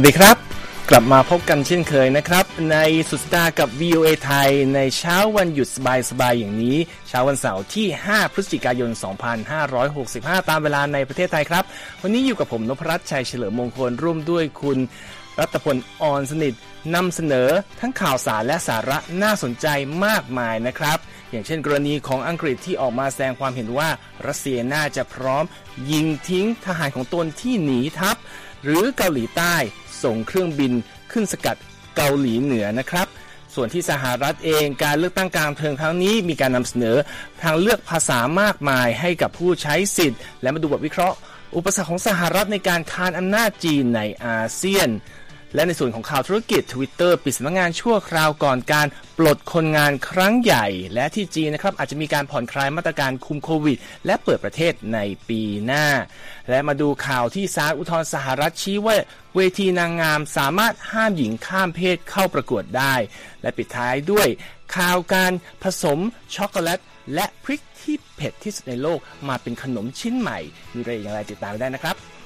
วัสดีครับ กลับมาพบกันเช่นเคยนะครับ ในสุดสัปดาห์กับ VOA ไทย ในเช้าวันหยุดสบายๆอย่างนี้ เช้าวันเสาร์ที่ 5 พฤศจิกายน 2565 ตามเวลาในประเทศไทยครับ วันนี้อยู่กับผมนพรัตน์ชัยเฉลิมมงคลร่วมด้วยคุณรัตพลอ่อนสนิทนำเสนอทั้งข่าวสารและสาระน่าสนใจมากมายนะครับ อย่างเช่นกรณีของอังกฤษที่ออกมาแสดงความเห็นว่ารัสเซียน่าจะพร้อม ยิงทิ้งทหารของตนที่หนีทัพ หรือเกาหลีใต้ ส่งเครื่องบินขึ้นสกัดเกาหลีเหนือนะครับ ส่วนที่สหรัฐเองการเลือกตั้งกลางเทอมครั้งนี้มีการนำเสนอทางเลือกภาษามากมายให้กับผู้ใช้สิทธิ์ และมาดูบทวิเคราะห์ อุปสรรคของสหรัฐในการคานอำนาจจีนในอาเซียน และในส่วนของข่าวธุรกิจ Twitter ปิดสำนักงานชั่วคราวก่อนการปลดคนงานครั้งใหญ่ และที่จีนนะครับอาจจะมีการผ่อนคลายมาตรการคุมโควิด และเปิดประเทศในปีหน้า และมาดูข่าวที่ศาลอุทธรณ์สหรัฐชี้ว่าเวทีนางงามสามารถห้ามหญิงข้ามเพศเข้าประกวดได้ และปิดท้ายด้วยข่าวการผสมช็อกโกแลตและพริกที่เผ็ดที่สุดในโลกมาเป็นขนมชิ้นใหม่ มีรายละเอียดอย่างไรติดตามได้นะครับ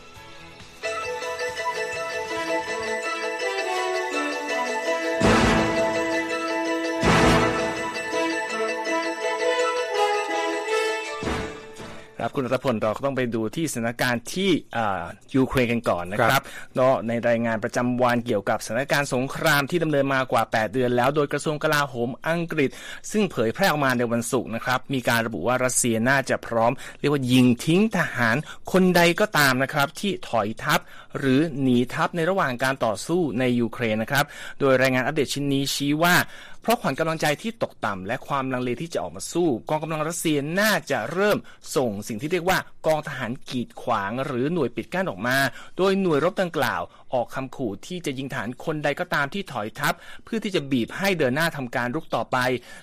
ครับคุณรัตพลเราก็ต้องไปดูที่สถานการณ์ที่อ่ายูเครนกันก่อนนะครับเนาะในรายงานประจำวันเกี่ยวกับสถานการณ์สงครามที่ดำเนินมากว่า 8 เดือนแล้ว โดยกระทรวงกลาโหมอังกฤษ ซึ่งเผยแพร่ออกมาในวันศุกร์นะครับ มีการระบุว่ารัสเซียน่าจะพร้อม เรียกว่ายิงทิ้งทหารคนใดก็ตามนะครับ ที่ถอยทัพหรือหนีทัพในระหว่างการต่อสู้ในยูเครนนะครับ โดยรายงานอัปเดตชิ้นนี้ชี้ว่า เพราะขวัญกำลังใจที่ตกต่ำและความลังเลที่จะออกมาสู้ กองกำลังรัสเซียน่าจะเริ่มส่งสิ่งที่เรียกว่ากองทหารกีดขวาง หรือหน่วยปิดกั้นออกมา โดยหน่วยรบดังกล่าว ออกคำขู่ที่จะยิงฐานคนใดก็ตามที่ถอยทัพ เพื่อที่จะบีบให้เดินหน้าทำการรุกต่อไป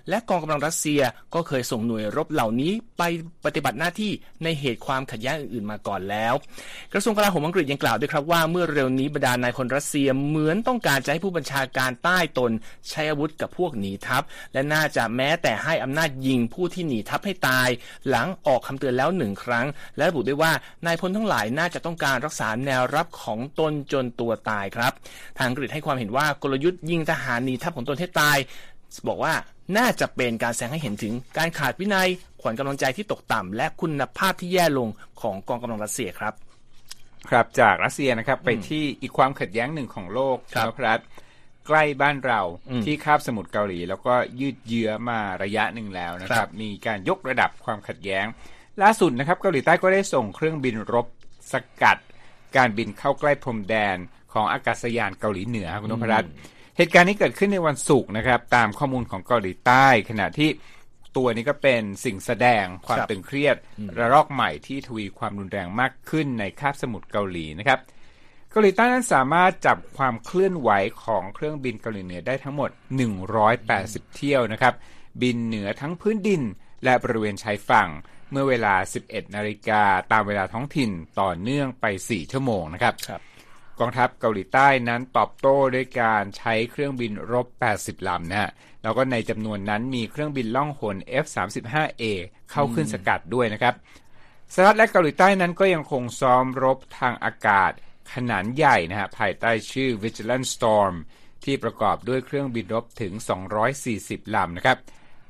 และกองกำลังรัสเซียก็เคยส่งหน่วยรบเหล่านี้ไปปฏิบัติหน้าที่ในเหตุความขัดแย้งอื่นๆมาก่อนแล้ว กระทรวงกลาโหมอังกฤษยังกล่าวด้วยครับว่าเมื่อเร็วนี้บรรดานายพลรัสเซียเหมือนต้องการจะให้ผู้บัญชาการใต้ตน ใช้อาวุธกับพวกหนีทัพ และน่าจะแม้แต่ให้อำนาจยิงผู้ที่หนีทัพให้ตาย หลังออกคำเตือนแล้วหนึ่งครั้ง และระบุด้วยว่านายพลทั้งหลายน่าจะต้องการรักษาแนวรับของตนจนตัวตายครับ ทางอังกฤษให้ความเห็นว่ากลยุทธ์ยิงทหารหนีทัพของตนให้ตาย บอกว่าน่าจะเป็นการแสดงให้เห็นถึงการขาดวินัย ขวัญกำลังใจที่ตกต่ำและคุณภาพที่แย่ลงของกองกำลังรัสเซียครับ ครับจากรัสเซียนะครับไปที่อีกความขัดแย้งหนึ่งของโลกครับนะครับใกล้บ้านเราอืมที่คาบสมุทรเกาหลี แล้วก็ยืดเยื้อมาระยะหนึ่งแล้วนะคครัรับบมีการยกระดับความขัดแย้ง ล่าสุดนะครับเกาหลีใต้ก็ได้ส่งเครื่องบินรบสกัด การบินเข้าใกล้พรมแดนของอากาศยานเกาหลีเหนือครับคุณนพรัตน์เหตุการณ์นี้เกิดขึ้นในวันศุกร์นะครับ ตามข้อมูลของเกาหลีใต้ ขณะที่ตัวนี้ก็เป็นสิ่งแสดงความครับตึงเครียด ระลอกใหม่ที่ทวีความรุนแรงมากขึ้นในคาบสมุทรเกาหลีนะครับเกาหลีใต้นั้นสามารถจับความเคลื่อนไหวของเครื่องบินเกาหลีเหนือได้ทั้งหมด 180 เที่ยวนะครับ บินเหนือทั้งพื้นดินและบริเวณชายฝั่ง เมื่อเวลา 11 นาฬิกาตามเวลาท้องถิ่นต่อเนื่องไป 4 ชั่วโมงนะครับครับกองทัพเกาหลีใต้นั้นตอบโต้ด้วยการใช้เครื่องบินรบ 80 ลำนะฮะแล้วก็ในจำนวนนั้นมีเครื่องบินล่องหน F-35A เข้าขึ้นสกัดด้วยนะครับสหรัฐและเกาหลีใต้นั้นก็ยังคงซ้อมรบทางอากาศขนาดใหญ่นะฮะภายใต้ชื่อ Vigilant Storm ที่ประกอบด้วยเครื่องบินรบถึง 240 ลำนะครับ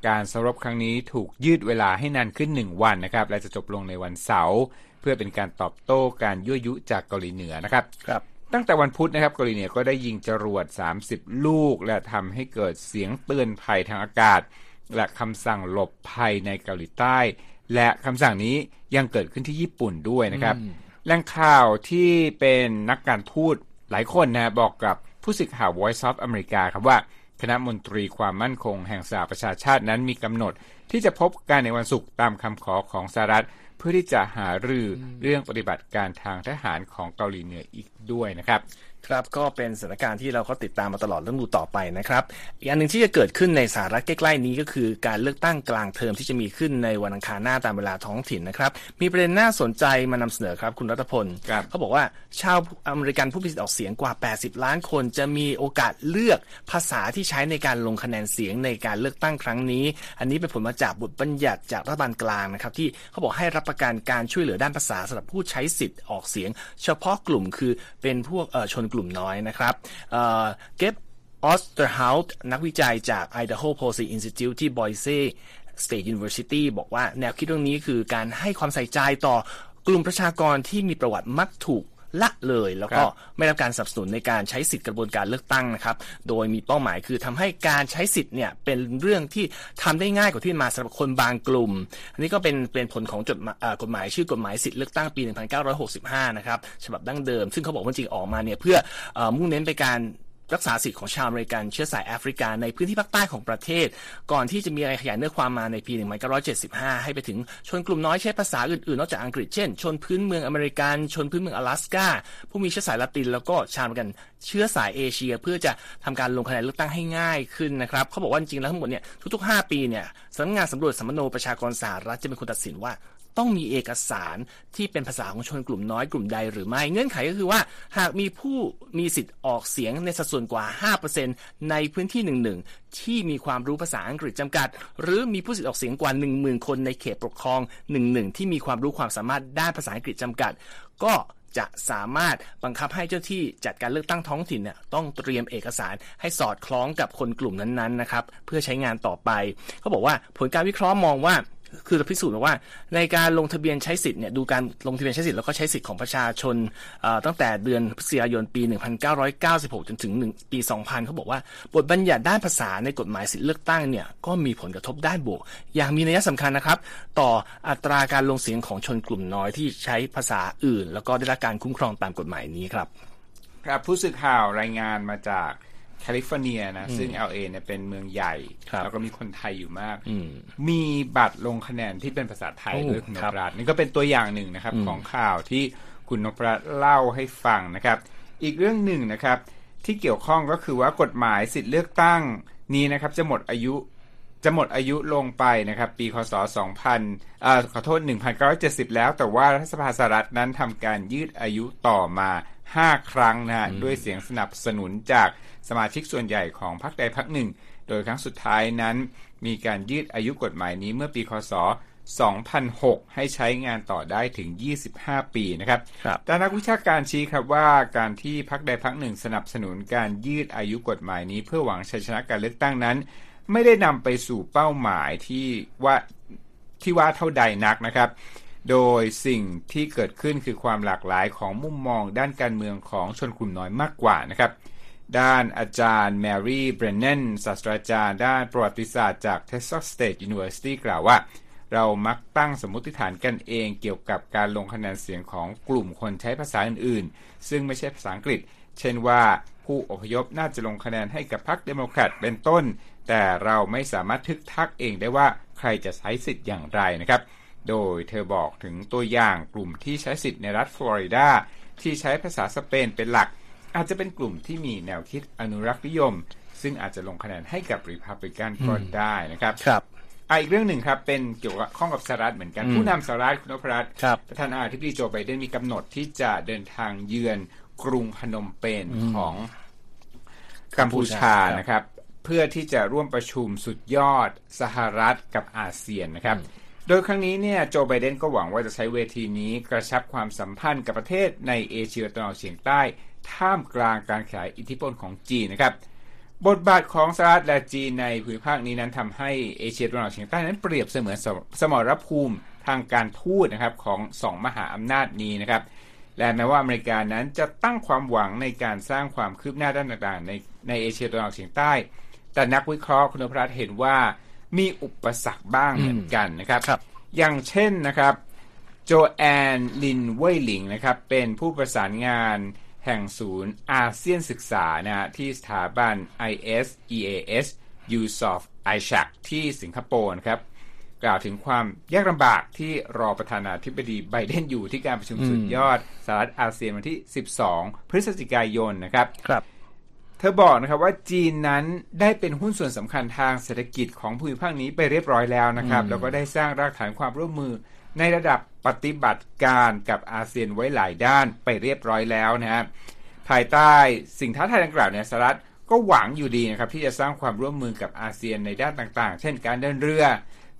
การสำรบครั้งนี้ถูกยืดเวลาให้นานขึ้น 1 วันนะครับ และจะจบลงในวันเสาร์เพื่อเป็นการตอบโต้การยั่วยุจากเกาหลีเหนือนะครับครับตั้งแต่วันพุธนะครับเกาหลีเหนือก็ได้ยิงจรวด 30 ลูก และทำให้เกิดเสียงเตือนภัยทางอากาศ และคำสั่งหลบภัยในเกาหลีใต้ และคำสั่งนี้ยังเกิดขึ้นที่ญี่ปุ่นด้วยนะครับแหล่งข่าวที่เป็นนักการทูตหลายคนนะบอกกับผู้สื่อข่าว Voice of America ครับว่า คณะมนตรีความมั่นคงแห่งสหประชาชาตินั้นมีกำหนด ที่จะพบกันในวันศุกร์ตามคำขอของสหรัฐ เพื่อที่จะหารือเรื่องปฏิบัติการทางทหารของเกาหลีเหนืออีกด้วยนะครับครับก็เป็นสถานการณ์ที่เราก็ติดตามมาตลอดเรื่องดูต่อไปนะครับ อีกอันหนึ่งที่จะเกิดขึ้นในสหรัฐใกล้ๆนี้ก็คือการเลือกตั้งกลางเทอมที่จะมีขึ้นในวันอังคารหน้าตามเวลาท้องถิ่นนะครับ มีประเด็นน่าสนใจมานำเสนอครับคุณรัตพล เขาบอกว่าชาวอเมริกันผู้มีสิทธิ์ออกเสียงกว่า 80 ล้านคน จะมีโอกาสเลือกภาษาที่ใช้ในการลงคะแนนเสียงในการเลือกตั้งครั้งนี้ อันนี้เป็นผลมาจากบทบัญญัติจากรัฐบาลกลางนะครับที่เขาบอกให้รับประกันการช่วยเหลือด้านภาษาสำหรับผู้ใช้สิทธิ์ออกเสียง เฉพาะกลุ่มคือเป็นพวกเออชนกลุ่มน้อยนะครับเกบออสเตอร์เฮาส์นักวิจัยจาก Idaho Policy Institute ที่ Boise State University บอกว่าแนวคิดเรื่องนี้คือการให้ความใส่ใจต่อกลุ่มประชากรที่มีประวัติมักถูก ละเลย แล้วก็ไม่รับการสนับสนุนในการใช้สิทธิกระบวนการเลือกตั้งนะครับ โดยมีเป้าหมายคือทำให้การใช้สิทธิ์เนี่ยเป็นเรื่องที่ทำได้ง่ายกว่าที่มาสำหรับคนบางกลุ่ม อันนี้ก็เป็นเป็นผลของจดกฎหมายชื่อกฎหมายสิทธิเลือกตั้งปี 1965 นะครับฉบับดั้งเดิม ซึ่งเขาบอกว่าจริงออกมาเนี่ยเพื่อมุ่งเน้นไปการ รักษาสิทธิ์ของชาวอเมริกันเชื้อสายแอฟริกาในพื้นที่ภาคใต้ของประเทศ ก่อนที่จะมีอะไรขยายเนื้อความมาในปี 1975 ให้ไปถึงชนกลุ่มน้อยใช้ภาษาอื่นๆ นอกจากอังกฤษเช่น ชนพื้นเมืองอเมริกัน ชนพื้นเมืองอลาสกาผู้มีเชื้อสายละตินแล้วก็ชาวอเมริกันเชื้อสายเอเชีย เพื่อจะทำการลงคะแนนเลือกตั้งให้ง่ายขึ้นนะครับเขาบอกว่าจริงๆแล้วทั้งหมดเนี่ยทุกๆ 5 ปีเนี่ยสำนักงานสำรวจสัมมโนประชากรสหรัฐจะเป็นคนตัดสินว่า ต้องมีเอกสารที่เป็นภาษาของชนกลุ่มน้อยกลุ่มใดหรือไม่ เงื่อนไขก็คือว่า หากมีผู้มีสิทธิ์ออกเสียงในสัดส่วนกว่า 5%ในพื้นที่หนึ่งๆที่มีความรู้ภาษาอังกฤษจำกัด หรือมีผู้สิทธิ์ออกเสียงกว่า 10,000 คนในเขตปกครองหนึ่งๆที่มีความรู้ความสามารถด้านภาษาอังกฤษจำกัด ก็จะสามารถบังคับให้เจ้าที่จัดการเลือกตั้งท้องถิ่นเนี่ยต้องเตรียมเอกสารให้สอดคล้องกับคนกลุ่มนั้นๆนะครับเพื่อใช้งานต่อไป เขาบอกว่าผลการวิเคราะห์มองว่า คือพิสูจน์ว่า ในการลงทะเบียนใช้สิทธิ์เนี่ยดูการลงทะเบียนใช้สิทธิ์แล้วก็ใช้สิทธิ์ของประชาชนตั้งแต่เดือนพฤศจิกายนปี 1996 จนถึงปี 2000 เขาบอกว่า บทบัญญัติด้านภาษาในกฎหมายสิทธิเลือกตั้งเนี่ยก็มีผลกระทบด้านบวก อย่างมีนัยสำคัญนะครับ ต่ออัตราการลงเสียงของชนกลุ่มน้อยที่ใช้ภาษาอื่น แล้วก็ได้รับการคุ้มครองตามกฎหมายนี้ครับ ครับผู้สื่อข่าวรายงานมาจาก แคลิฟอร์เนียนะ ซึ่ง LA เนี่ยเป็นเมืองใหญ่ แล้วก็มีคนไทยอยู่มาก มีบัตรลงคะแนนที่เป็นภาษาไทยด้วยคุณนพรัตน์นี่ก็เป็นตัวอย่างหนึ่งนะครับ ของข่าวที่คุณนพรัตน์เล่าให้ฟังนะครับ อีกเรื่องหนึ่งนะครับ ที่เกี่ยวข้องก็คือว่ากฎหมายสิทธิเลือกตั้งนี้นะครับ จะหมดอายุจะหมดอายุลงไปนะครับ ปีคศ 2000อ่าขอโทษ 1970 แล้ว แต่ว่ารัฐสภาสหรัฐนั้นทำการยืดอายุต่อมา 5 ครั้งนะฮะด้วยเสียงสนับสนุนจากสมาชิกส่วนใหญ่ของพรรคใดพรรคหนึ่ง โดยครั้งสุดท้ายนั้น มีการยืดอายุกฎหมายนี้เมื่อปีคศ 2006 ให้ใช้งานต่อได้ถึง 25 ปีนะครับรบแต่นักวิชาการชี้ครับว่าการที่พรรคใดพรรคหนึ่ง สนับสนุนการยืดอายุกฎหมายนี้เพื่อหวังชัยชนะการเลือกตั้งนั้น ไม่ได้นำไปสู่เป้าหมายที่ว่าที่ว่าเท่าใดนักนะครับ โดยสิ่งที่เกิดขึ้นคือความหลากหลายของมุมมองด้านการเมืองของชนกลุ่มน้อยมากกว่านะครับ ด้านอาจารย์แมรี่เบรนเนนศาสตราจารย์ ด้านประวัติศาสตร์จาก Texas State University กล่าวว่า เรามักตั้งสมมติฐานกันเองเกี่ยวกับการลงคะแนนเสียงของกลุ่มคนใช้ภาษาอื่นๆ ซึ่งไม่ใช่ภาษาอังกฤษ เช่นว่าผู้อพยพน่าจะลงคะแนนให้กับพรรคเดโมแครตเป็นต้น แต่เราไม่สามารถทึกทักเองได้ว่าใครจะใช้สิทธิ์อย่างไรนะครับ โดยเธอบอกถึงตัวอย่างกลุ่มที่ใช้สิทธิ์ในรัฐฟลอริดาที่ใช้ภาษาสเปนเป็นหลัก อาจจะเป็นกลุ่มที่มีแนวคิดอนุรักษ์นิยม ซึ่งอาจจะลงคะแนนให้กับริพับลิกันก็ได้นะครับครับอีกเรื่องหนึ่งครับ เป็นเกี่ยวกับข้องกับสหรัฐเหมือนกัน ผู้นำสหรัฐคุณนพรัตน์ประธานาธิบดีโจไบเดนมีกำหนดที่จะเดินทางเยือนกรุงพนมเปญของกัมพูชานะครับ เพื่อที่จะร่วมประชุมสุดยอดสหรัฐกับอาเซียนนะครับ โดยครั้งนี้เนี่ยโจไบเดนก็หวังว่าจะใช้เวทีนี้กระชับความสัมพันธ์กับประเทศในเอเชียตะวันออกเฉียงใต้ ท่ามกลางการขยายอิทธิพลของจีนนะครับบทบาทของสหรัฐและจีนในภูมิภาคนี้นั้นทำให้เอเชียตะวันออกเฉียงใต้นั้นเปรียบเสมือนสมรภูมิทางการทูตนะครับของสองมหาอำนาจนี้นะครับและแม้ว่าอเมริกานั้นจะตั้งความหวังในการสร้างความคืบหน้าด้านต่างๆในในเอเชียตะวันออกเฉียงใต้ แต่นักวิเคราะห์คุณพรัตเห็นว่า มีอุปสรรคบ้างเหมือนกันนะครับรบอย่างเช่นนะครับ โจแอนลินเว่ยหลิงนะครับ เป็นผู้ประสานงานแห่งศูนย์อาเซียนศึกษานะฮะที่สถาบัน ISEAS u s o f ISHAC ที่สิงคโปร์ครับ กล่าวถึงความยากลำบากที่รอประธานาธิบดีไบเดนอยู่ที่การประชุมสุดยอดสหรัฐอาเซียนวันที่ 12 พฤศจิกายนนะครับครับ เธอบอกนะครับว่าจีนนั้นได้เป็นหุ้นส่วนสำคัญทางเศรษฐกิจของภูมิภาคนี้ไปเรียบร้อยแล้วนะครับ แล้วก็ได้สร้างรากฐานความร่วมมือในระดับปฏิบัติการกับอาเซียนไว้หลายด้านไปเรียบร้อยแล้วนะครับภายใต้สิ่งท้าทายดังกล่าวเนี่ยสหรัฐก็หวังอยู่ดีนะครับที่จะสร้างความร่วมมือกับอาเซียนในด้านต่างๆ เช่น การเดินเรือ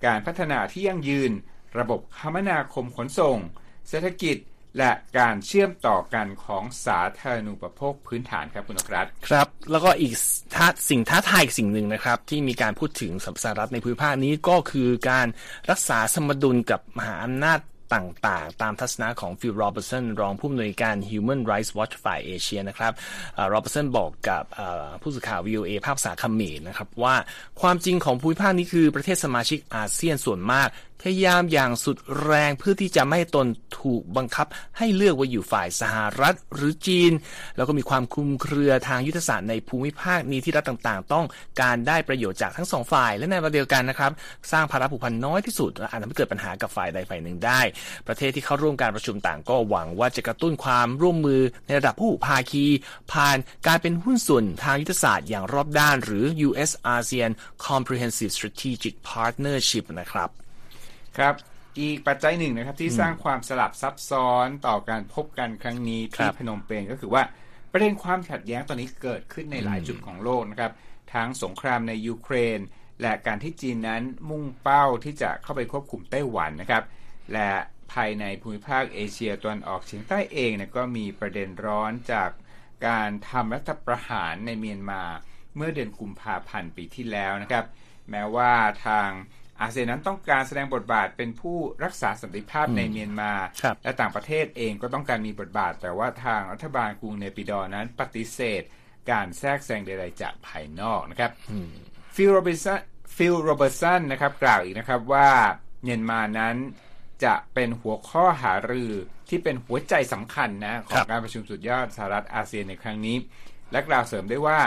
การพัฒนาที่ยั่งยืน ระบบคมนาคมขนส่ง เศรษฐกิจ และการเชื่อมต่อกันของสาธารณูปโภคพื้นฐานครับคุณนกรัตครับ แล้วก็อีกท้าสิ่งท้าทายอีกสิ่งหนึ่งนะครับ ที่มีการพูดถึงสหรัฐในภูมิภาคนี้ก็คือการรักษาสมดุลกับมหาอำนาจต่างๆ ตามทัศนะของฟิลโรเบอร์สันรองผู้อำนวยการ Human Rights Watch ฝ่ายเอเชียนะครับโรเบอร์สันบอกกับผู้สื่อข่าว VOA ภาคภาษาเขมรนะครับว่าความจริงของภูมิภาคนี้คือประเทศสมาชิกอาเซียนส่วนมาก พยายามอย่างสุดแรงเพื่อที่จะไม่ตนถูกบังคับให้เลือกว่าอยู่ฝ่ายสหรัฐหรือจีน แล้วก็มีความคลุมเครือทางยุทธศาสตร์ในภูมิภาคนี้ที่รัฐต่างๆ ต้องการได้ประโยชน์จากทั้งสองฝ่าย และในเวลาเดียวกันนะครับ สร้างภาระผูกพันน้อยที่สุดและอาจทำให้เกิดปัญหากับฝ่ายใดฝ่ายหนึ่งได้ ประเทศที่เข้าร่วมการประชุมต่างก็หวังว่าจะกระตุ้นความร่วมมือในระดับผู้ภาคี ผ่านการเป็นหุ้นส่วนทางยุทธศาสตร์อย่างรอบด้าน หรือ US ASEAN Comprehensive Strategic Partnership นะครับ ครับ อีกปัจจัยหนึ่งนะครับที่สร้างความสลับซับซ้อนต่อการพบกันครั้งนี้ที่พนมเปญก็คือว่าประเด็นความขัดแย้งตอนนี้เกิดขึ้นในหลายจุดของโลกนะครับทั้งสงครามในยูเครน และการที่จีนนั้นมุ่งเป้าที่จะเข้าไปควบคุมไต้หวันนะครับ และภายในภูมิภาคเอเชียตะวันออกเฉียงใต้เองนะก็มีประเด็นร้อนจากการทำรัฐประหารในเมียนมา เมื่อเดือนกุมภาพันธ์ปีที่แล้วนะครับ แม้ว่าทาง อาเซียนนั้นต้องการแสดงบทบาทเป็นผู้รักษาสันติภาพในเมียนมา และต่างประเทศเองก็ต้องการมีบทบาท แต่ว่าทางรัฐบาลกรุงเนปิดอว์นั้นปฏิเสธ การแทรกแซงใดๆจากภายนอกนะครับฟิลโรบิสันฟิลโรเบอร์สันนะครับกล่าวอีกนะครับว่าเมียนมานั้นจะเป็นหัวข้อหารือที่เป็นหัวใจสำคัญนะของการประชุมสุดยอดสหรัฐอาเซียนในครั้งนี้ และกล่าวเสริมได้ว่า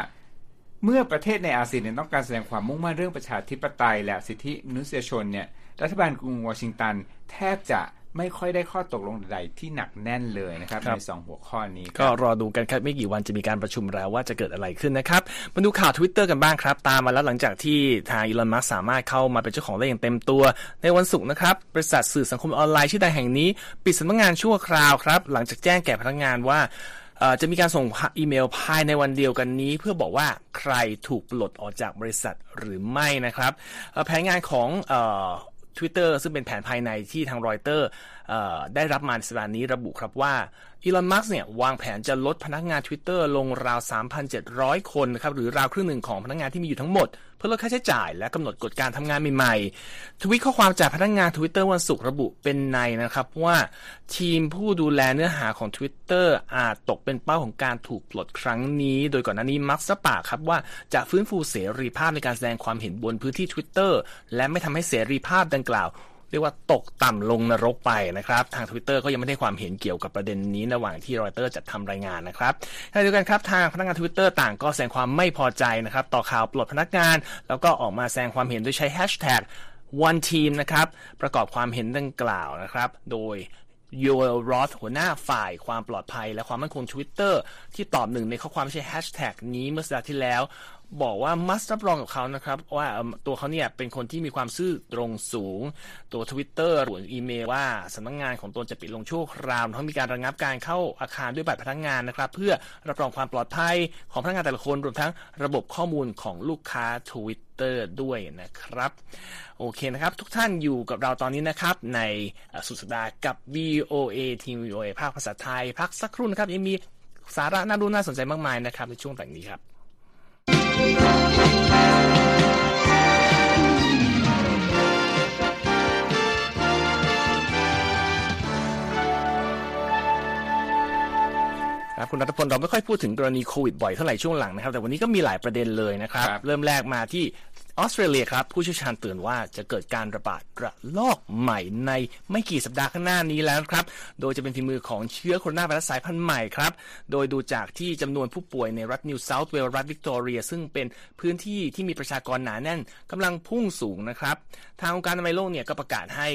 เมื่อประเทศในอาเซียนต้องการแสดงความมุ่งมั่นเรื่องประชาธิปไตยและสิทธิมนุษยชนเนี่ยรัฐบาลกรุงวอชิงตัน แทบจะไม่ค่อยได้ข้อตกลงใดที่หนักแน่นเลยนะครับรบในสองหัวข้อนี้ ก็รอดูกันครับไม่กี่วันจะมีการประชุมแล้วว่าจะเกิดอะไรขึ้นนะครับ มาดูข่าว Twitter กันบ้างครับ ตามมาแล้วหลังจากที่ทางอีลอนมัสสามารถเข้ามาเป็นเจ้าของได้อย่างเต็มตัว ในวันศุกร์นะครับบริษัทสื่อสังคมออนไลน์ชื่อดังแห่งนี้ ปิดสำนักงานชั่วคราวครับ หลังจากแจ้งแก่พนักงานว่า จะมีการส่งอีเมลภายในวันเดียวกันนี้ เพื่อบอกว่าใครถูกปลดออกจากบริษัทหรือไม่นะครับแผนงานของ Twitter ซึ่งเป็นแผนภายในที่ทางรอยเตอร์ได้รับมาในสัปดาห์นี้ระบุครับว่าอีลอน มัสเนี่ย วางแผนจะลดพนักงาน Twitter ลงราว 3,700 คนนะครับ หรือราวครึ่งหนึ่งของพนักงานที่มีอยู่ทั้งหมด พื่อลดค่าใช้จ่ายและกำหนดกฎการทำงานใหม่ๆ ทวิตข้อความจากพนักงาน Twitter วันศุกร์ระบุเป็นในนะครับว่าทีมผู้ดูแลเนื้อหาของ Twitter อาจตกเป็นเป้าของการถูกปลดครั้งนี้ โดยก่อนหน้านี้มักสปาครับว่าจะฟื้นฟูเสรีภาพในการแสดงความเห็นบนพื้นที่ Twitter และไม่ทำให้เสรีภาพดังกล่าว เรียกว่าตกต่ำลงนรกไปนะครับทาง Twitter ก็ยังไม่ได้ความเห็นเกี่ยวกับประเด็นนี้ระหว่างที่รอยเตอร์จัดทำรายงานนะครับขณะเดียวกันครับทางพนักงาน Twitter ต่างก็แสดงความไม่พอใจนะครับต่อข่าวปลดพนักงาน แล้วก็ออกมาแสดงความเห็นโดยใช้แฮชแท็ก one team นะครับประกอบความเห็นดังกล่าวนะครับ โดย ยูเอลรอสหัวหน้าฝ่ายความปลอดภัย และความมั่นคง Twitter ที่ตอบหนึ่งในข้อความใช้แฮชแท็กนี้เมื่อสัปดาห์ที่แล้ว บอกว่ามัสก์รับรองกับเขานะครับ ว่าตัวเขาเนี่ยเป็นคนที่มีความซื่อตรงสูง ตัว Twitter หรืออีเมลว่าสำนักงงานของตนจะปิดลงชั่วคราวทั้งมีการระงับการเข้าอาคารด้วยบัตรพนักงงานนะครับ เพื่อรับรองความปลอดภัยของพนักงานแต่ละคนรวมทั้งระบบข้อมูลของลูกค้า Twitter ด้วยนะครับ โอเคนะครับ ทุกท่านอยู่กับเราตอนนี้นะครับ ในสุดสัปดาห์กับ VOA ทีม VOA ภาคภาษาไทย พักสักครู่นะครับ ยังมีสาระน่ารู้น่าสนใจมากมายนะครับ ในช่วงแต่งนี้ครับ ครับคุณรัตพลเราไม่ค่อยพูดถึงกรณีโควิดบ่อยเท่าไหร่ช่วงหลังนะครับ แต่วันนี้ก็มีหลายประเด็นเลยนะครับครับเริ่มแรกมาที่ออสเตรเลียครับผู้เชี่ยวชาญเตือนว่าจะเกิดการระบาดระลอกใหม่ในไม่กี่สัปดาห์ข้างหน้านี้แล้วครับ โดยจะเป็นฝีมือของเชื้อโคโรนาไวรัสสายพันธุ์ใหม่ครับ โดยดูจากที่จำนวนผู้ป่วยในรัฐนิวเซาท์เวลส์รัฐวิกตอเรีย ซึ่งเป็นพื้นที่ที่มีประชากรหนาแน่นกำลังพุ่งสูงนะครับ ทางองค์การอนามัยโลกเนี่ยก็ประกาศให้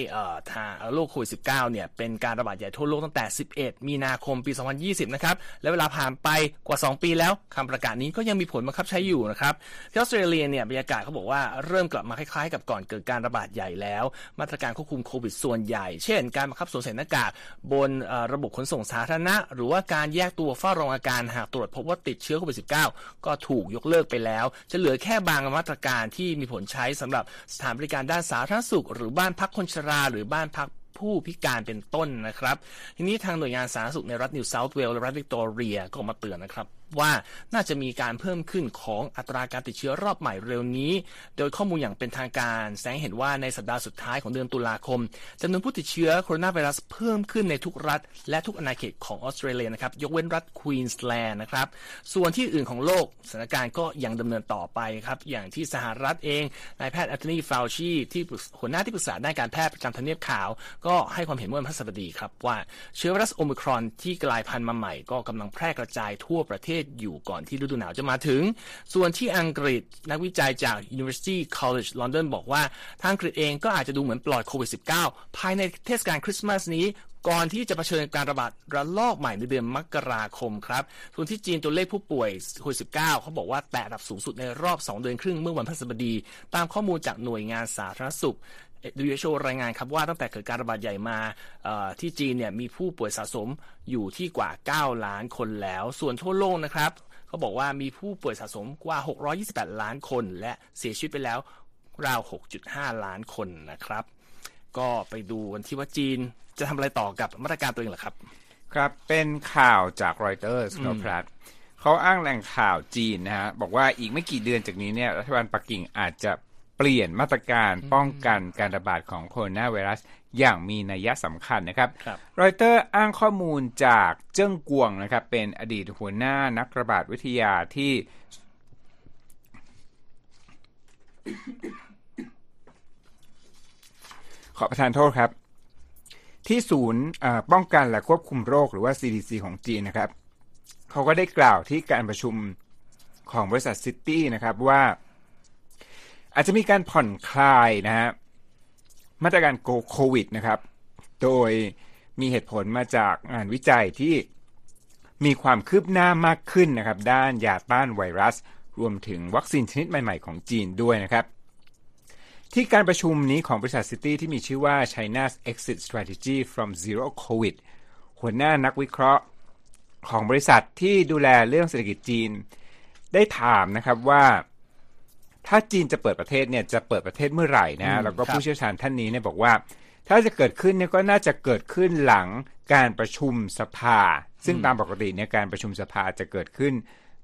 ทางโรคโควิด -19 เนี่ยเป็นการระบาดใหญ่ทั่วโลกตั้งแต่ 11 มีนาคมปี 2020 นะครับ และเวลาผ่านไปกว่า 2 ปีแล้วคำประกาศนี้ก็ยังมีผลบังคับใช้อยู่นะครับที่ออสเตรเลียเนี่ยบรรยากาศเขาบอกว่าเริ่มกลับมาคล้ายๆ กับก่อนเกิดการระบาดใหญ่แล้ว มาตรการควบคุมโควิดส่วนใหญ่ เช่น การบังคับสวมใส่หน้ากากบนระบบขนส่งสาธารณะ หรือว่าการแยกตัวเฝ้าระวังอาการหากตรวจพบว่าติดเชื้อโควิด -19 ก็ถูกยกเลิกไปแล้ว จะเหลือแค่บางมาตรการที่มีผลใช้สำหรับสถานบริการด้านสาธารณสุข หรือบ้านพักคนชราหรือบ้านพักผู้พิการเป็นต้นนะครับ ทีนี้ทางหน่วยงานสาธารณสุขในรัฐนิวเซาท์เวลส์และรัฐวิกตอเรียก็มาเตือนนะครับ ว่าน่าจะมีการเพิ่มขึ้นของอัตราการติดเชื้อรอบใหม่เร็วนี้ โดยข้อมูลอย่างเป็นทางการ แสดงเห็นว่าในสัปดาห์สุดท้ายของเดือนตุลาคมจำนวนผู้ติดเชื้อโคโรนาไวรัสเพิ่มขึ้นในทุกรัฐ และทุกอาณาเขตของออสเตรเลียนะครับ ยกเว้นรัฐควีนสแลนด์นะครับ ส่วนที่อื่นของโลกสถานการณ์ก็ยังดำเนินต่อไปครับ อย่างที่สหรัฐเองนายแพทย์อนโทนีฟาวชีที่หัวหน้าที่ปรึกษาด้านการแพทย์ประจำทำเนียบขาว ก็ให้ความเห็นเมื่อวันพฤหัสบดีครับว่าเชื้อไวรัสโอมิครอนที่กลายพันธุ์มาใหม่ก็กำลังแพร่กระจายทั่วประเทศอยู่ก่อนที่ฤดูหนาวจะมาถึง ส่วนที่อังกฤษนักวิจัยจาก University College London บอกว่าทางอังกฤษเองก็อาจจะดูเหมือนปลอดโควิด -19 ภายในเทศกาลคริสต์มาสนี้ก่อนที่จะเผชิญการระบาดระลอกใหม่ในเดือนมกราคมครับ ส่วนที่จีนตัวเลขผู้ป่วยโควิด -19 เขาบอกว่าแตะระดับสูงสุดในรอบ 2 เดือนครึ่งเมื่อวันพฤหัสบดี ตามข้อมูลจากหน่วยงานสาธารณสุข WHO รายงานครับว่าตั้งแต่เกิดการระบาดใหญ่มาที่จีนเนี่ยมีผู้ป่วยสะสมอยู่ที่กว่า 9 ล้านคนแล้ว ส่วนทั่วโลกนะครับเขาบอกว่ามีผู้ป่วยสะสมกว่า 628 ล้านคน และเสียชีวิตไปแล้วราว 6.5 ล้านคนนะครับ ก็ไปดูกันที่ว่าจีนจะทำอะไรต่อกับมาตรการตัวเองหรอครับ ครับเป็นข่าวจากรอยเตอร์สครับเขาอ้างแหล่งข่าวจีนนะฮะบอกว่าอีกไม่กี่เดือนจากนี้เนี่ยรัฐบาลปักกิ่งอาจจะ เปลี่ยนมาตรการป้องกันการระบาดของโคโรนาไวรัสอย่างมีนัยสำคัญนะครับรอยเตอร์อ้างข้อมูลจากเจิ้งกวงนะครับ เป็นอดีตหัวหน้านักระบาดวิทยาที่ขอประทานโทษครับ ที่ศูนย์ป้องกันและควบคุมโรคหรือว่า CDC ของจีนนะครับ เขาก็ได้กล่าวที่การประชุมของบริษัทซิตี้นะครับว่า อาจจะมีการผ่อนคลายนะฮะมาตรการโควิดนะครับ โดยมีเหตุผลมาจากงานวิจัยที่มีความคืบหน้ามากขึ้นนะครับ ด้านยาต้านไวรัส รวมถึงวัคซีนชนิดใหม่ ๆ ของจีนด้วยนะครับ ที่การประชุมนี้ของบริษัทซิตี้ที่มีชื่อว่า China's Exit Strategy from Zero COVID หัวหน้านักวิเคราะห์ของบริษัทที่ดูแลเรื่องเศรษฐกิจจีน ได้ถามนะครับว่า ถ้าจีนจะเปิดประเทศเนี่ยจะเปิดประเทศเมื่อไหร่นะแล้วก็ผู้เชี่ยวชาญท่านนี้เนี่ยบอกว่า ถ้าจะเกิดขึ้นเนี่ยก็น่าจะเกิดขึ้นหลังการประชุมสภา ซึ่งตามปกติเนี่ยการประชุมสภาจะเกิดขึ้น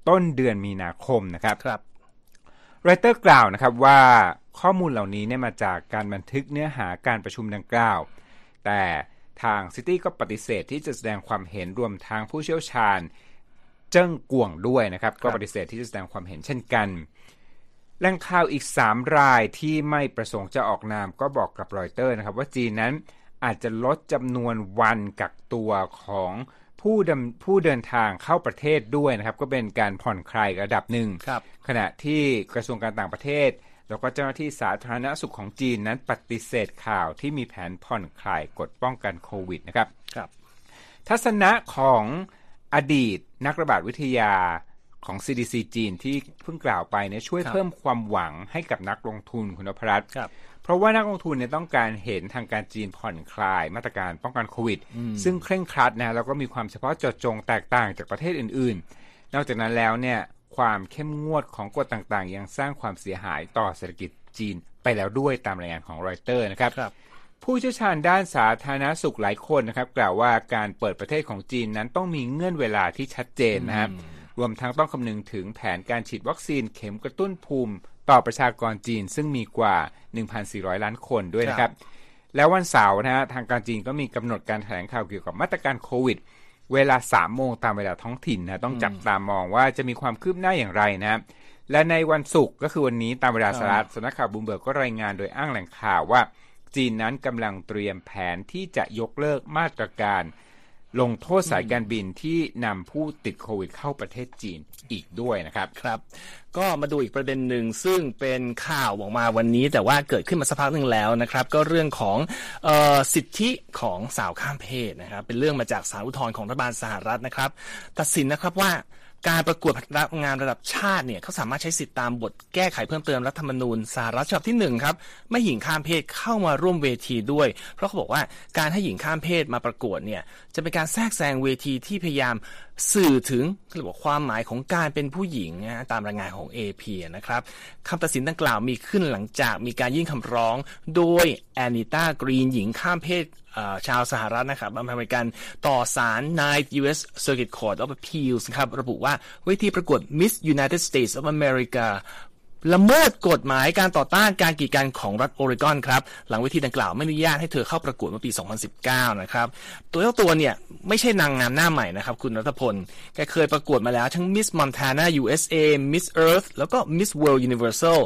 ต้นเดือนมีนาคมนะครับครับรอยเตอร์กล่าวนะครับว่าข้อมูลเหล่านี้เนี่ยมาจากการบันทึกเนื้อหาการประชุมดังกล่าว แต่ทาง Citi ก็ปฏิเสธที่จะแสดงความเห็นรวมทั้งผู้เชี่ยวชาญ เจิ้งกวงด้วยนะครับ ก็ปฏิเสธที่จะแสดงความเห็นเช่นกัน แหล่งข่าวอีก 3 รายที่ไม่ประสงค์จะออกนามก็บอกกับรอยเตอร์นะครับว่าจีนนั้นอาจจะลดจำนวนวันกักตัวของผู้ดผู้เดินทางเข้าประเทศด้วยนะครับก็เป็นการผ่อนคลายระดับหนึ่งขณะที่กระทรวงการต่างประเทศ แล้วก็เจ้าหน้าที่สาธารณสุขของจีนนั้นปฏิเสธข่าวที่มีแผนผ่อนคลายกฎป้องกันโควิดนะครับครับ ทัศนะของอดีตนักระบาดวิทยา ของ CDC จีนที่เพิ่งกล่าวไปเนี่ยช่วยเพิ่มความหวังให้กับนักลงทุนคุณพรัตน์เพราะว่านักลงทุนเนี่ยต้องการเห็นทางการจีนผ่อนคลายมาตรการป้องกันโควิด ซึ่งเคร่งครัดนะแล้วก็มีความเฉพาะเจาะจงแตกต่างจากประเทศอื่น ๆ นอกจากนั้นแล้วเนี่ยความเข้มงวดของกฎต่างๆ ยังสร้างความเสียหายต่อเศรษฐกิจจีนไปแล้วด้วยตามรายงานของรอยเตอร์นะครับรบผู้เชี่ยวชาญด้านสาธารณสุขหลายคนนะครับ กล่าวว่าการเปิดประเทศของจีนนั้นต้องมีเงื่อนเวลาที่ชัดเจนนะครับ รวมทั้งต้องคำนึงถึงแผนการฉีดวัคซีนเข็มกระตุ้นภูมิ ต่อประชากรจีนซึ่งมีกว่า 1,400 ล้านคนด้วยนะครับ แล้ววันเสาร์นะฮะทางการจีนก็มีกำหนดการแถลงข่าวเกี่ยวกับมาตรการโควิด เวลา 3 โมงตามเวลาท้องถิ่นนะต้องจับตามมองว่าจะมีความคืบหน้าอย่างไรนะและในวันศุกร์ก็คือวันนี้ตามเวลาสหรัฐสำนักข่าวบูมเบิร์กก็รายงานโดยอ้างแหล่งข่าวว่าจีนนั้นกำลังเตรียมแผนที่จะยกเลิกมาตรการ ลงโทษสายการบินที่นำผู้ติดโควิดเข้าประเทศจีนอีกด้วยนะครับ ครับ ก็มาดูอีกประเด็นหนึ่งซึ่งเป็นข่าวออกมาวันนี้ แต่ว่าเกิดขึ้นมาสักพักหนึ่งแล้วนะครับ ก็เรื่องของออสิทธิของสาวข้ามเพศนะครับ เป็นเรื่องมาจากสารอุทธรณ์ของรัฐบาลสหรัฐนะครับ ตัดสินนะครับว่าการประกวดรับงานระดับชาติเนี่ยเขาสามารถใช้สิทธิตามบทแก้ไขเพิ่มเติมรัฐธรรมนูญสหรัฐฉบับที่1ครับไม่หญิงข้ามเพศเข้ามาร่วมเวทีด้วย เพราะเขาบอกว่าการให้หญิงข้ามเพศมาประกวดเนี่ยจะเป็นการแทรกแซงเวทีที่พยายามสื่อถึงเรียกว่าความหมายของการเป็นผู้หญิงนะตามรายงานของ AP นะครับคำตัดสินดังกล่าวมีขึ้นหลังจากมีการยื่นคำร้อง โดยแอนิต้ากรีนหญิงข้ามเพศชาวสหรัฐนะครับอเมริกันต่อศาล Ninth U.S. Circuit Court of Appeals ครับระบุว่าเวทีประกวด Miss United States of America ละเมิดกฎหมายการต่อต้านการกีดกันของรัฐโอเรกอนครับ หลังเวทีดังกล่าวไม่อนุญาตให้เธอเข้าประกวดเมื่อปี 2019 นะครับ ตัวเจ้าตัวเนี่ยไม่ใช่นางงามหน้าใหม่นะครับ คุณรัฐพล แกเคยประกวดมาแล้วทั้ง Miss Montana USA Miss Earth แล้วก็ Miss World Universal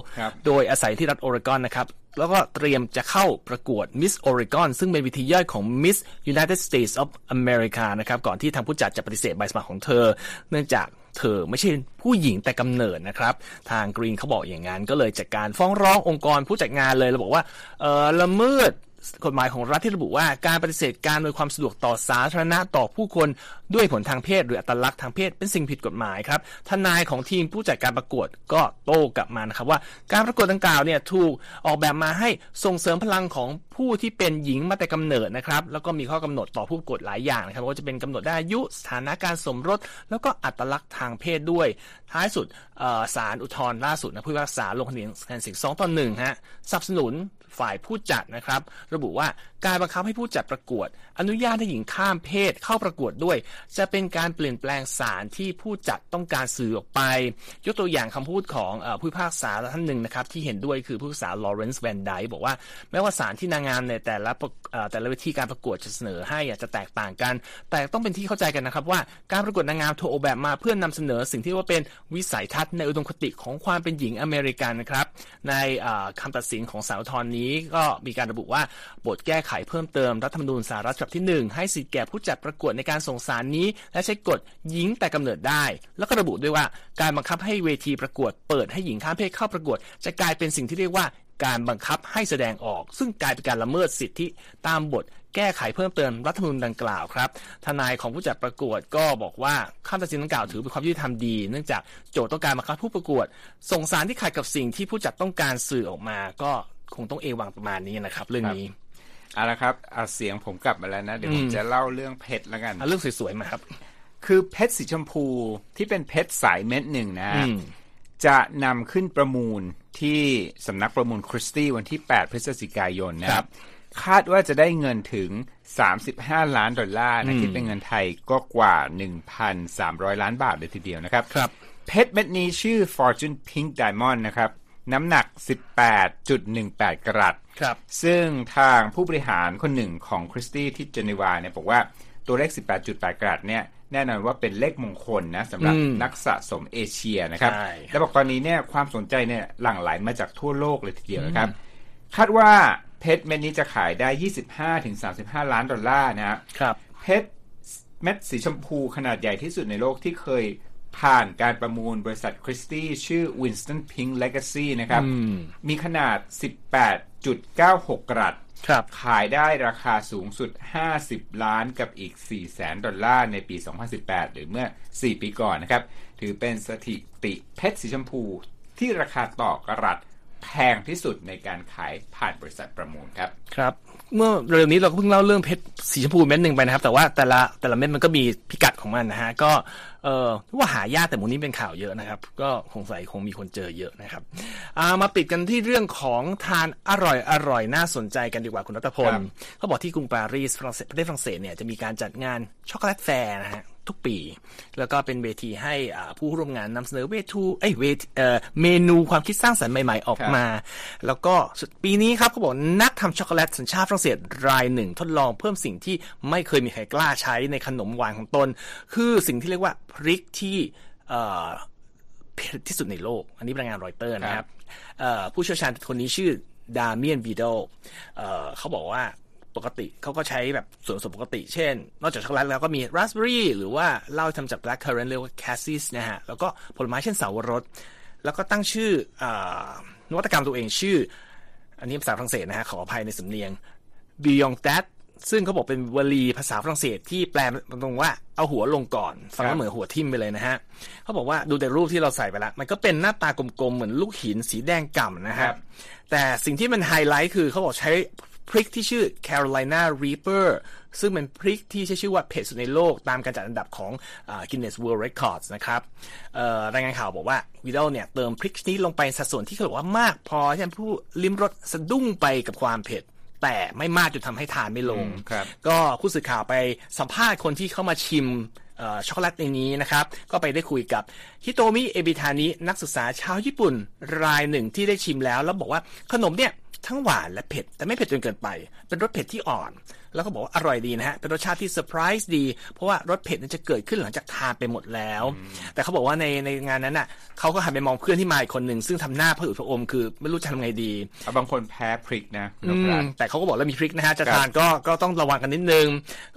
โดยอาศัยที่รัฐโอเรกอนนะครับแล้วก็เตรียมจะเข้าประกวด Miss Oregon ซึ่งเป็นวิธีย่อยของ Miss United States of America นะครับ ก่อนที่ทางผู้จัดจะปฏิเสธใบสมัครของเธอ เนื่องจาก เธอไม่ใช่ผู้หญิงแต่กำเนิดนะครับ ทางกรีนเขาบอกอย่างนั้นก็เลยจัดการฟ้องร้ององค์กรผู้จัดงานเลยเราบอกว่าเออละเมิด กฎหมายของรัฐที่ระบุว่าการปฏิเสธการโดยความสะดวกต่อสาธารณะต่อผู้คนด้วยผลทางเพศ หรืออัตลักษณ์ทางเพศเป็นสิ่งผิดกฎหมายครับทนายของทีมผู้จัดการประกวดก็โต้กลับมานะครับว่า การประกวดดังกล่าวเนี่ยถูกออกแบบมาให้ส่งเสริมพลังของผู้ที่เป็นหญิงมาแต่กำเนิดนะครับแล้วก็มีข้อกำหนดต่อผู้ประกวดหลายอย่างนะครับว่าจะเป็นกำหนดได้อายุสถานะการสมรส แล้วก็อัตลักษณ์ทางเพศด้วย ท้ายสุดศาลอุทธรณ์ล่าสุดนะผู้พิพากษาลงคะแนนเสียงสองต่อหนึ่งฮะสนับสนุน ฝ่ายผู้จัดนะครับ ระบุว่าการบังคับให้ผู้จัดประกวด อนุญาตให้หญิงข้ามเพศเข้าประกวดด้วย จะเป็นการเปลี่ยนแปลงสารที่ผู้จัดต้องการสื่อออกไป ยกตัวอย่างคำพูดของผู้พิพากษาท่านหนึ่งนะครับ ที่เห็นด้วยคือผู้พิพากษาลอเรนซ์แวนไดบอกว่า แม้ว่าสารที่นางงามในแต่ละแต่ละวิธีการประกวดจะเสนอให้จะแตกต่างกัน แต่ต้องเป็นที่เข้าใจกันนะครับว่าการประกวดนางงามถูกออกแบบมาเพื่อนำเสนอสิ่งที่ว่าเป็นวิสัยทัศน์ในอุดมคติของความเป็นหญิงอเมริกันนะครับในคำตัดสินของสาวทรนี้ก็มีการระบุว่าบทแก้ไขเพิ่มเติมรัฐธรรมนูญสหรัฐฉบับที่ 1 ให้สิทธิแก่ผู้จัดประกวดในการส่งสารนี้ และใช้กฎหญิงแต่กำเนิดได้ แล้วก็ระบุด้วยว่าการบังคับให้เวทีประกวด เปิดให้หญิงข้ามเพศเข้าประกวด จะกลายเป็นสิ่งที่เรียกว่าการบังคับให้แสดงออก ซึ่งกลายเป็นการละเมิดสิทธิตามบทแก้ไขเพิ่มเติมรัฐธรรมนูญดังกล่าวครับ ทนายของผู้จัดประกวดก็บอกว่าคำตัดสินดังกล่าวถือเป็นความยุติธรรมดี เนื่องจากโจทย์ต้องการบังคับผู้ประกวด ส่งสารที่ขัดกับสิ่งที่ผู้จัดต้องการสื่อออกมาก็ คงต้องเอวังประมาณนี้นะครับ เรื่องนี้เอาละครับเอาเสียงผมกลับมาแล้วนะ เดี๋ยวผมจะเล่าเรื่องเพชรแล้วกันเรื่องสวยๆมาครับ คือเพชรสีชมพูที่เป็นเพชรสายเม็ดหนึ่งนะจะนำขึ้นประมูลที่สำนักประมูลคริสตี้วันที่ 8 พฤศจิกายนนะครับ คาดว่าจะได้เงินถึง 35 ล้านดอลลาร์นะคิดเป็นเงินไทยก็กว่า 1,300 ล้านบาทเลยทีเดียวนะครับครับ เพชรเม็ดนี้ชื่อ Fortune Pink Diamond นะครับ น้ำหนัก 18.18 กรัตครับ ซึ่งทางผู้บริหารคนหนึ่งของคริสตี้ที่เจนีวาเนี่ยบอกว่าตัวเลข 18.8 กรัตเนี่ยแน่นอนว่าเป็นเลขมงคลนะสำหรับนักสะสมเอเชียนะครับ แล้วบอกตอนนี้เนี่ยความสนใจเนี่ยหลั่งไหลมาจากทั่วโลกเลยทีเดียวนะครับ คาดว่าเพชรเม็ดนี้จะขายได้ 25-35 ล้านดอลลาร์นะครับเพชรเม็ดสีชมพูขนาดใหญ่ที่สุดในโลกที่เคย ผ่านการประมูลบริษัทคริสตี้ชื่อ Winston Pink Legacy นะครับ มีขนาด 18.96 กรัตขายได้ราคาสูงสุด 50 ล้านกับอีก 4 แสนดอลลาร์ในปี 2018 หรือเมื่อ 4 ปีก่อนนะครับ ถือเป็นสถิติเพชรสีชมพูที่ราคาต่อกรัตแพงที่สุดในการขายผ่านบริษัทประมูลครับ ครับ เมื่อเร็วนี้เราก็เพิ่งเล่าเรื่องเพชรสีชมพูเม็ดหนึ่งไปนะครับ แต่ว่าแต่ละแต่ละเม็ดมันก็มีพิกัดของมันนะฮะ ก็เออว่าหายากแต่หมู่นี้เป็นข่าวเยอะนะครับ ก็คงใส่คงมีคนเจอเยอะนะครับ มาปิดกันที่เรื่องของทานอร่อยอร่อยน่าสนใจกันดีกว่าคุณรัตพลเขาบอกที่กรุงปารีสประเทศฝรั่งเศสเนี่ยจะมีการจัดงานช็อกโกแลตแฟร์นะฮะทุกปี แล้วก็เป็นเวทีให้ผู้ร่วมงานนำเสนอเวทูเอ้เวทเมนูความคิดสร้างสรรค์ใหม่ ๆ ออกมา แล้วก็ปีนี้ครับเขาบอกนักทำช็อกโกแลตสัญชาติฝรั่งเศสรายหนึ่ง ทดลองเพิ่มสิ่งที่ไม่เคยมีใครกล้าใช้ในขนมหวานของตน คือสิ่งที่เรียกว่าพริกที่เผ็ดที่สุดในโลก อันนี้รายงานรอยเตอร์นะครับผู้เชี่ยวชาญคนนี้ชื่อดาเมียนวีโดเขาบอกว่าปกติเขาก็ใช้แบบส่วนผสมปกติ เช่น นอกจากช็อกโกแลตแล้วก็มีราสเบอรี่หรือว่าเหล้าทำจาก blackcurrant เรียกว่า cassis นะฮะ แล้วก็ผลไม้เช่นเสาวรส แล้วก็ตั้งชื่อนวัตกรรมตัวเองชื่อ อันนี้ภาษาฝรั่งเศสนะฮะ ขออภัยในสำเนียง Bille en tête ซึ่งเขาบอกเป็นวลีภาษาฝรั่งเศสที่แปลตรงว่าเอาหัวลงก่อนฟังแล้วเหมือนหัวทิ่มไปเลยนะฮะเขาบอกว่าดูแต่รูปที่เราใส่ไปแล้วมันก็เป็นหน้าตากลมๆเหมือนลูกหินสีแดงก่ำนะฮะแต่สิ่งที่มันไฮไลท์คือเขาบอกใช้พริกที่ชื่อ Carolina Reaper ซึ่งเป็นพริกที่ได้ชื่อว่าเผ็ดสุดในโลกตามการจัดอันดับของ Guinness World Records นะครับรายงานข่าวบอกว่าวีโดเนี่ยเติมพริกนี้ลงไปสัดส่วนที่เขาบอกว่ามากพอที่ผู้ลิ้มรสสะดุ้งไปกับความเผ็ด แต่ไม่มากจนทำให้ทานไม่ลง ก็ผู้สื่อข่าวไปสัมภาษณ์คนที่เข้ามาชิมช็อกโกแลตในนี้นะครับ ก็ไปได้คุยกับฮิโตมิเอบิทานินักศึกษาชาวญี่ปุ่นรายหนึ่งที่ได้ชิมแล้ว แล้วบอกว่าขนมเนี่ยทั้งหวานและเผ็ด แต่ไม่เผ็ดจนเกินไป เป็นรสเผ็ดที่อ่อน แล้วก็บอกว่าอร่อยดีนะฮะ เป็นรสชาติที่เซอร์ไพรส์ดี เพราะว่ารสเผ็ดนั้นจะเกิดขึ้นหลังจากทานไปหมดแล้ว แต่เขาบอกว่าในในงานนั้นน่ะเขาก็หันไปมองเพื่อนที่มาอีกคนหนึ่งซึ่งทำหน้าผะอืดผะอมคือไม่รู้จะทำไงดี บางคนแพ้พริกนะแต่เขาก็บอกแล้วมีพริกนะฮะจะทานก็ก็ต้องระวังกันนิดนึง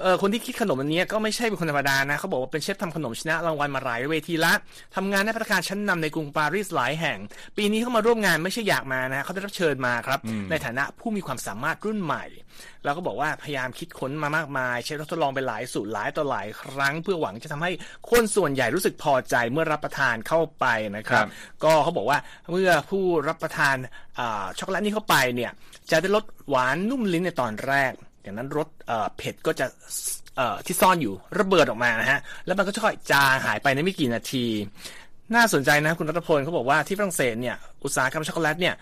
เออคนที่คิดขนมอันนี้ก็ไม่ใช่เป็นคนธรรมดานะเขาบอกว่าเป็นเชฟทำขนมชนะรางวัลมาหลายเวทีละทำงานในพัฒการชั้นนำในกรุงปารีสหลายแห่ง ปีนี้เขามาร่วมงานไม่ใช่อยากมานะเขาได้รับเชิญมาครับในฐานะผู้มีความสามารถรุ่นใหม่แล้วก็บอกว่าพยายามคิดค้นมามากมาย ใช้ทดลองไปหลายสูตรหลายต่อหลายครั้ง เพื่อหวังจะทำให้คนส่วนใหญ่รู้สึกพอใจเมื่อรับประทานเข้าไปนะครับ ก็เขาบอกว่าเมื่อผู้รับประทานช็อกโกแลตนี้เข้าไปเนี่ยจะได้รสหวานนุ่มลิ้นในตอนแรกอย่างนั้นรสเผ็ดก็จะที่ซ่อนอยู่ระเบิดออกมานะฮะ แล้วมันก็ค่อยจางหายไปในไม่กี่นาที น่าสนใจนะคุณรัตพลเขาบอกว่าที่ฝรั่งเศสเนี่ยอุตสาหกรรมช็อกโกแลตเนี่ย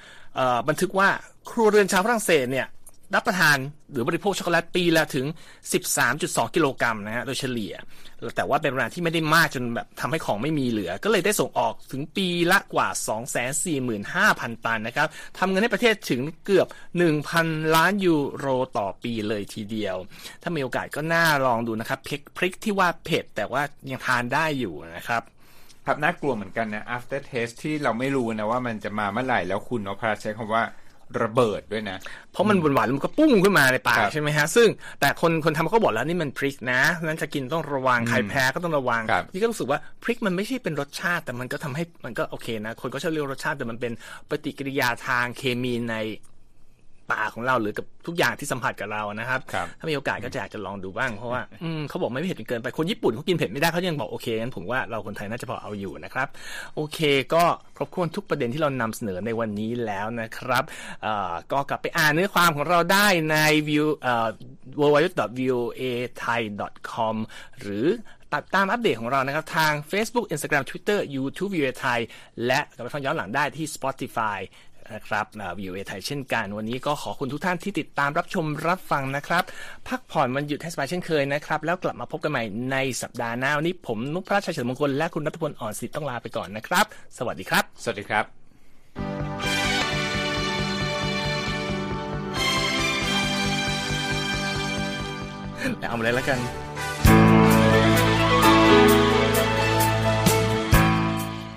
บันทึกว่าครัวเรือนชาวฝรั่งเศสเนี่ยรับประทานหรือบริโภคช็อกโกแลตปีละถึง 13.2 กิโลกรัมนะฮะโดยเฉลี่ย แต่ว่าเป็นปริมาณที่ไม่ได้มากจนแบบทำให้ของไม่มีเหลือ ก็เลยได้ส่งออกถึงปีละกว่า 245,000 ตันนะครับทำเงินให้ประเทศถึงเกือบ 1,000 ล้านยูโรต่อปีเลยทีเดียว ถ้ามีโอกาสก็น่าลองดูนะครับพริกที่ว่าเผ็ดแต่ว่ายังทานได้อยู่นะครับ ครับน่ากลัวเหมือนกันนะ after taste ที่เราไม่รู้นะว่ามันจะมาเมื่อไหร่แล้วคุณนพรัใช้คำว่าระเบิดด้วยนะ เพราะมันหวานๆมันก็ปุ้งขึ้นมาในปากใช่ไหมฮะ ซึ่งแต่คนคนทำเขาบอกแล้วนี่มันพริกนะนั้นจะกินต้องระวังใครแพ้ก็ต้องระวัง นี่ก็รู้สึกว่าพริกมันไม่ใช่เป็นรสชาติ แต่มันก็ทำให้มันก็โอเคนะ คนก็ชอบเรียกรสชาติแต่มันเป็นปฏิกิริยาทางเคมีใน ปากของเราหรือกับทุกอย่างที่สัมผัสกับเรานะครับรบถ้ามีโอกาสก็จะอยากจะลองดูบ้างเพราะว่าเขาบอกไม่เผ็ดเกินไปคนญี่ปุ่นเขากินเผ็ดไม่ได้เขายังบอกโอเคงั้นผมว่าเราคนไทยน่าจะพอเอาอยู่นะครับ โอเคก็ครบถ้วนทุกประเด็นที่เรานำเสนอในวันนี้แล้วนะครับก็กลับไปอ่านเนื้อความของเราได้ใน view www.voathai.com หรือติดตามอัปเดตของเรานะครับ ทาง Facebook Instagram Twitter YouTube VOA ไทยและกลับไปฟังย้อนหลังได้ที่ Spotify นะครับวิวเอไทยเช่นกัน วันนี้ก็ขอคุณทุกท่านที่ติดตามรับชมรับฟังนะครับ พักผ่อนมันหยุดให้สบายเช่นเคยนะครับ แล้วกลับมาพบกันใหม่ในสัปดาห์หน้าวันนี้ผมนุพระชัยเฉลิมมงคลและคุณรัตพลอ่อนสิทธิ์ต้องลาไปก่อนนะครับ สวัสดีครับ สวัสดีครับ แล้วเอามาเลยแล้วกัน